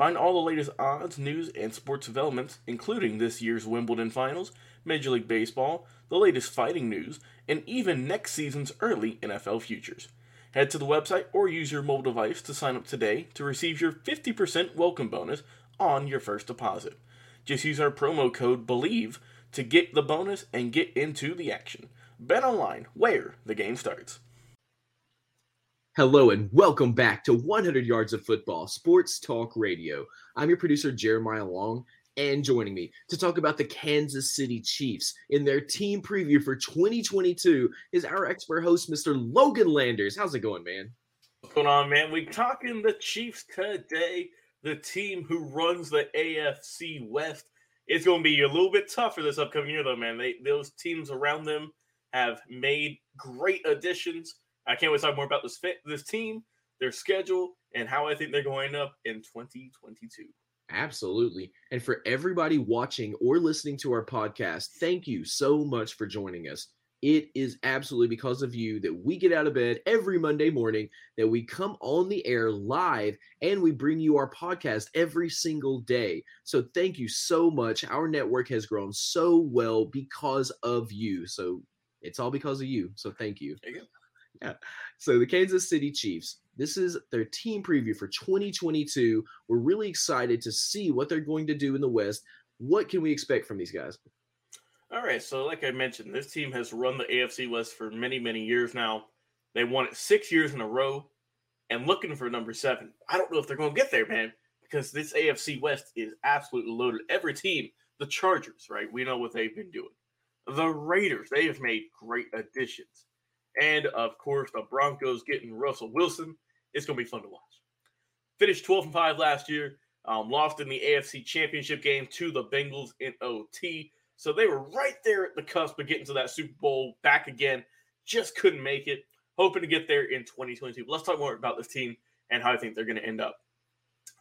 Find all the latest odds, news, and sports developments, including this year's Wimbledon finals, Major League Baseball, the latest fighting news, and even next season's early NFL futures. Head to the website or use your mobile device to sign up today to receive your 50% welcome bonus on your first deposit. Just use our promo code BELIEVE to get the bonus and get into the action. BetOnline, where the game starts. Hello and welcome back to 100 Yards of Football Sports Talk Radio. I'm your producer, Jeremiah Long, and joining me to talk about the Kansas City Chiefs in their team preview for 2022 is our expert host, Mr. Logan Landers. How's it going, man? What's going on, man? We're talking the Chiefs today, the team who runs the AFC West. It's going to be a little bit tougher this upcoming year, though, man. They those teams around them have made great additions I can't wait to talk more about this fit, this team, their schedule, and how I think they're going up in 2022. Absolutely. And for everybody watching or listening to our podcast, thank you so much for joining us. It is absolutely because of you that we get out of bed every Monday morning, that we come on the air live, and we bring you our podcast every single day. So thank you so much. Our network has grown so well because of you. So it's all because of you. So thank you. You. Yeah. So the Kansas City Chiefs, this is their team preview for 2022. We're really excited to see what they're going to do in the West. What can we expect from these guys? All right. So, like I mentioned, this team has run the AFC West for many, many years now. They won it six years in a row and looking for number seven. I don't know if they're going to get there, man, because this AFC West is absolutely loaded. Every team, the Chargers, right? We know what they've been doing. The Raiders, they have made great additions. And of course, the Broncos getting Russell Wilson. It's going to be fun to watch. Finished 12 and 5 last year. Um, lost in the AFC Championship game to the Bengals in OT. So they were right there at the cusp of getting to that Super Bowl back again. Just couldn't make it. Hoping to get there in 2022. But let's talk more about this team and how I think they're going to end up.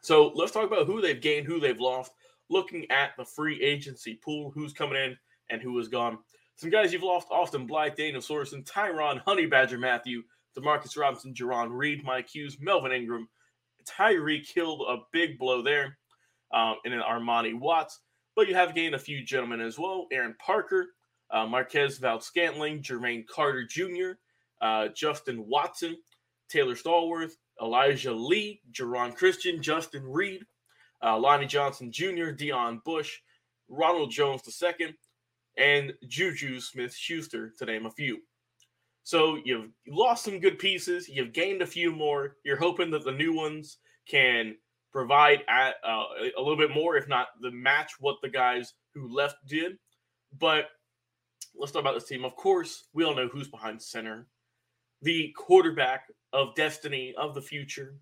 So let's talk about who they've gained, who they've lost. Looking at the free agency pool, who's coming in and who has gone. Some guys you've lost Austin Blythe, Daniel Sorensen, Tyrann, Honey Badger Mathieu, Demarcus Robinson, Jarran Reed, Mike Hughes, Melvin Ingram. Tyreek killed a big blow there, um, and then Armani Watts. But you have gained a few gentlemen as well Aaron Parker, uh, Marquez Valdes-Scantling, Jermaine Carter Jr., uh, Justin Watson, Taylor Stallworth, Elijah Lee, Geron Christian, Justin Reid, uh, Lonnie Johnson Jr., Deon Bush, Ronald Jones II, and Juju Smith Schuster, to name a few. So you've lost some good pieces, you've gained a few more. You're hoping that the new ones can provide at, uh, a little bit more, if not the match what the guys who left did. But let's talk about this team. Of course, we all know who's behind center, the quarterback of destiny of the future.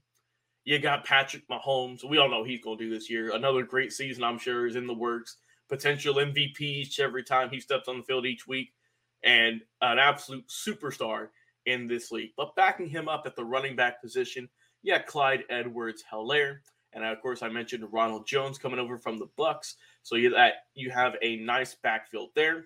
You got Patrick Mahomes. We all know he's going to do this year. Another great season, I'm sure, is in the works potential MVP each every time he steps on the field each week, and an absolute superstar in this league. But backing him up at the running back position, yeah, Clyde Edwards Helaire. And of course, I mentioned Ronald Jones coming over from the Bucs. So you that you have a nice backfield there.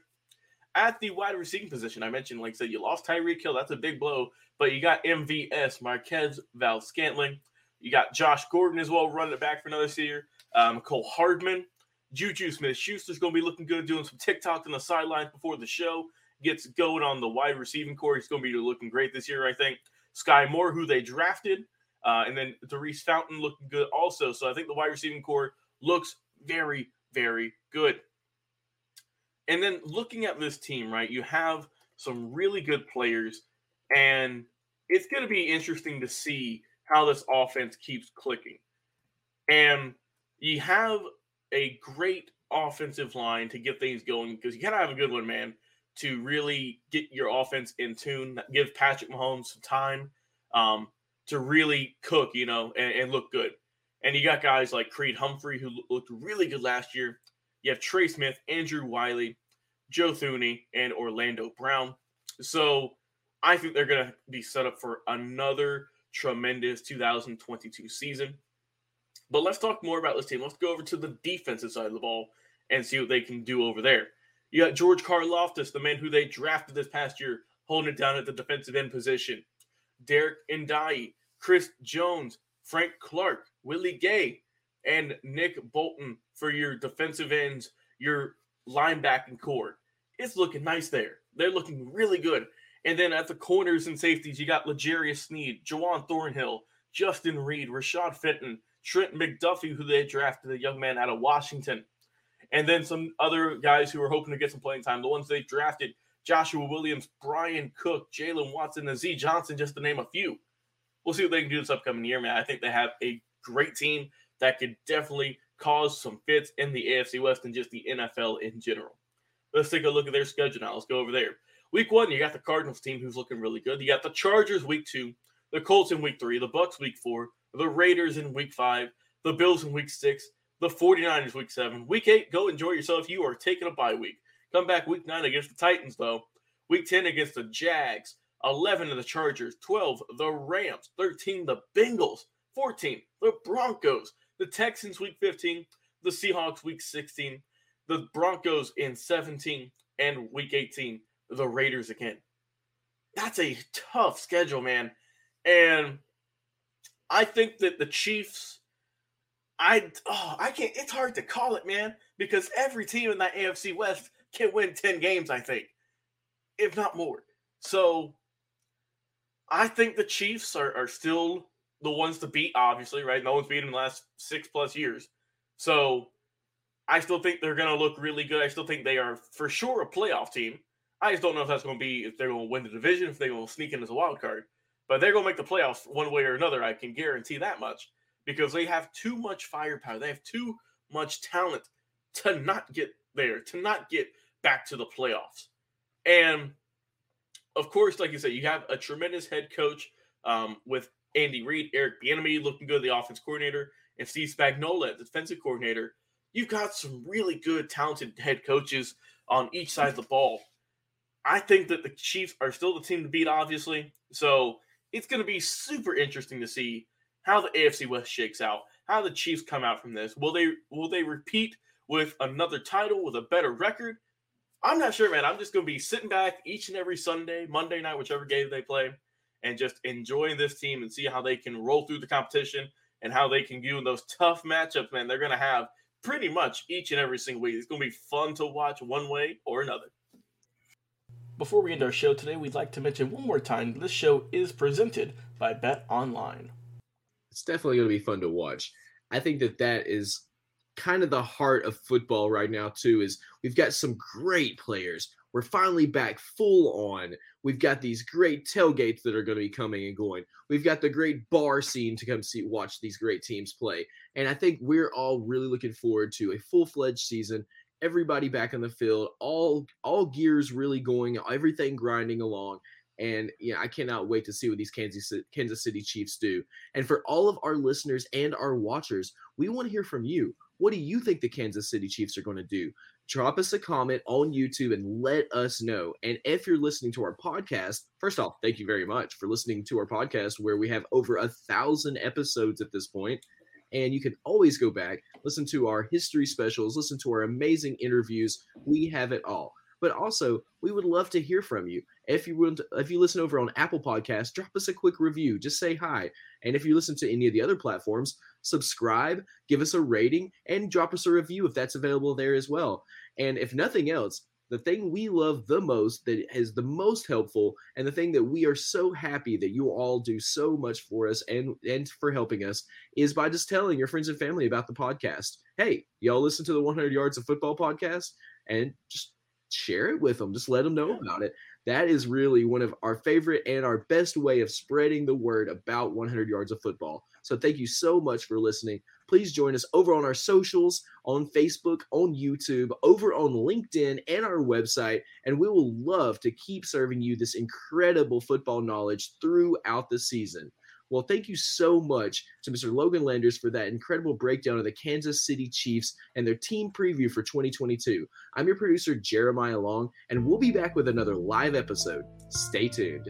At the wide receiving position, I mentioned, like I said, you lost Tyreek Hill. That's a big blow. But you got MVS, Marquez Valdes-Scantling. You got Josh Gordon as well, running it back for another year. Um, Cole Hardman. Juju Smith Schuster's going to be looking good, doing some TikTok on the sidelines before the show gets going on the wide receiving core. He's going to be looking great this year, I think. Sky Moore, who they drafted, uh, and then Daurice Fountain looking good also. So I think the wide receiving core looks very, very good. And then looking at this team, right, you have some really good players, and it's going to be interesting to see how this offense keeps clicking. And you have a great offensive line to get things going because you got to have a good one, man, to really get your offense in tune, give Patrick Mahomes some time um, to really cook, you know, and, and look good. And you got guys like Creed Humphrey, who looked really good last year. You have Trey Smith, Andrew Wylie, Joe Thuney, and Orlando Brown. So I think they're to be set up for another tremendous 2022 season. But let's talk more about this team. Let's go over to the defensive side of the ball and see what they can do over there. You got George Karlaftis, the man who they drafted this past year, holding it down at the defensive end position. Derrick Nnadi, Chris Jones, Frank Clark, Willie Gay, and Nick Bolton for your defensive ends, your linebacking core. It's looking nice there. They're looking really good. And then at the corners and safeties, you got L'Jarius Sneed, Juan Thornhill, Justin Reid, Rashad Fenton, Trent McDuffie, who they drafted, a young man out of Washington. And then some other guys who are hoping to get some playing time. The ones they drafted Joshua Williams, Bryan Cook, Jaylen Watson, and Z Johnson, just to name a few. We'll see what they can do this upcoming year, man. I think they have a great team that could definitely cause some fits in the AFC West and just the NFL in general. Let's take a look at their schedule now. Let's go over there. Week one, you got the Cardinals team who's looking really good. You got the Chargers week two, the Colts in week three, the Bucs week four, the Raiders in week five, the Bills in week six, the 49ers week seven. Week eight, go enjoy yourself. You are taking a bye week. Come back week nine against the Titans, though. Week 10 against the Jags. 11 of the Chargers. 12, the Rams. 13, the Bengals. 14, the Broncos. The Texans week 15. The Seahawks week 16. The Broncos in 17. And week 18, the Raiders again. That's a tough schedule, man. And I think that the Chiefs, I oh, I can't. It's hard to call it, man, because every team in that AFC West can win ten games. I think, if not more. So, I think the Chiefs are, are still the ones to beat. Obviously, right? No one's beaten in the last six plus years. So, I still think they're going to look really good. I still think they are for sure a playoff team. I just don't know if that's going to be if they're going to win the division, if they're going to sneak in as a wild card. But they're going to make the playoffs one way or another. I can guarantee that much because they have too much firepower. They have too much talent to not get there, to not get back to the playoffs. And of course, like you said, you have a tremendous head coach um, with Andy Reid, Eric Bieniemy looking good, the offense coordinator, and Steve Spagnuolo, the defensive coordinator. You've got some really good, talented head coaches on each side of the ball. I think that the Chiefs are still the team to beat, obviously. So it's going to be super interesting to see how the AFC West shakes out, how the Chiefs come out from this. Will they will they repeat with another title with a better record? I'm not sure, man. I'm just going to be sitting back each and every Sunday, Monday night, whichever game they play, and just enjoying this team and see how they can roll through the competition and how they can do in those tough matchups, man. They're going to have pretty much each and every single week. It's going to be fun to watch one way or another. Before we end our show today, we'd like to mention one more time this show is presented by BetOnline. It's definitely going to be fun to watch. I think that that is kind of the heart of football right now too is we've got some great players. We're finally back full on. We've got these great tailgates that are going to be coming and going. We've got the great bar scene to come see watch these great teams play. And I think we're all really looking forward to a full-fledged season everybody back on the field, all all gears really going, everything grinding along. And yeah, I cannot wait to see what these Kansas Kansas City Chiefs do. And for all of our listeners and our watchers, we want to hear from you. What do you think the Kansas City Chiefs are going to do? Drop us a comment on YouTube and let us know. And if you're listening to our podcast, first off, thank you very much for listening to our podcast where we have over a thousand episodes at this point. And you can always go back, listen to our history specials, listen to our amazing interviews. We have it all. But also, we would love to hear from you. If you would, if you listen over on Apple Podcasts, drop us a quick review. Just say hi. And if you listen to any of the other platforms, subscribe, give us a rating, and drop us a review if that's available there as well. And if nothing else, the thing we love the most that is the most helpful and the thing that we are so happy that you all do so much for us and and for helping us is by just telling your friends and family about the podcast. Hey y'all listen to the 100 yards of football podcast and just share it with them just let them know about it. That is really one of our favorite and our best way of spreading the word about 100 yards of football. So thank you so much for listening. Please join us over on our socials, on Facebook, on YouTube, over on LinkedIn, and our website. And we will love to keep serving you this incredible football knowledge throughout the season. Well, thank you so much to Mr. Logan Landers for that incredible breakdown of the Kansas City Chiefs and their team preview for 2022. I'm your producer, Jeremiah Long, and we'll be back with another live episode. Stay tuned.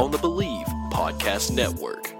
on the Bleav Podcast Network.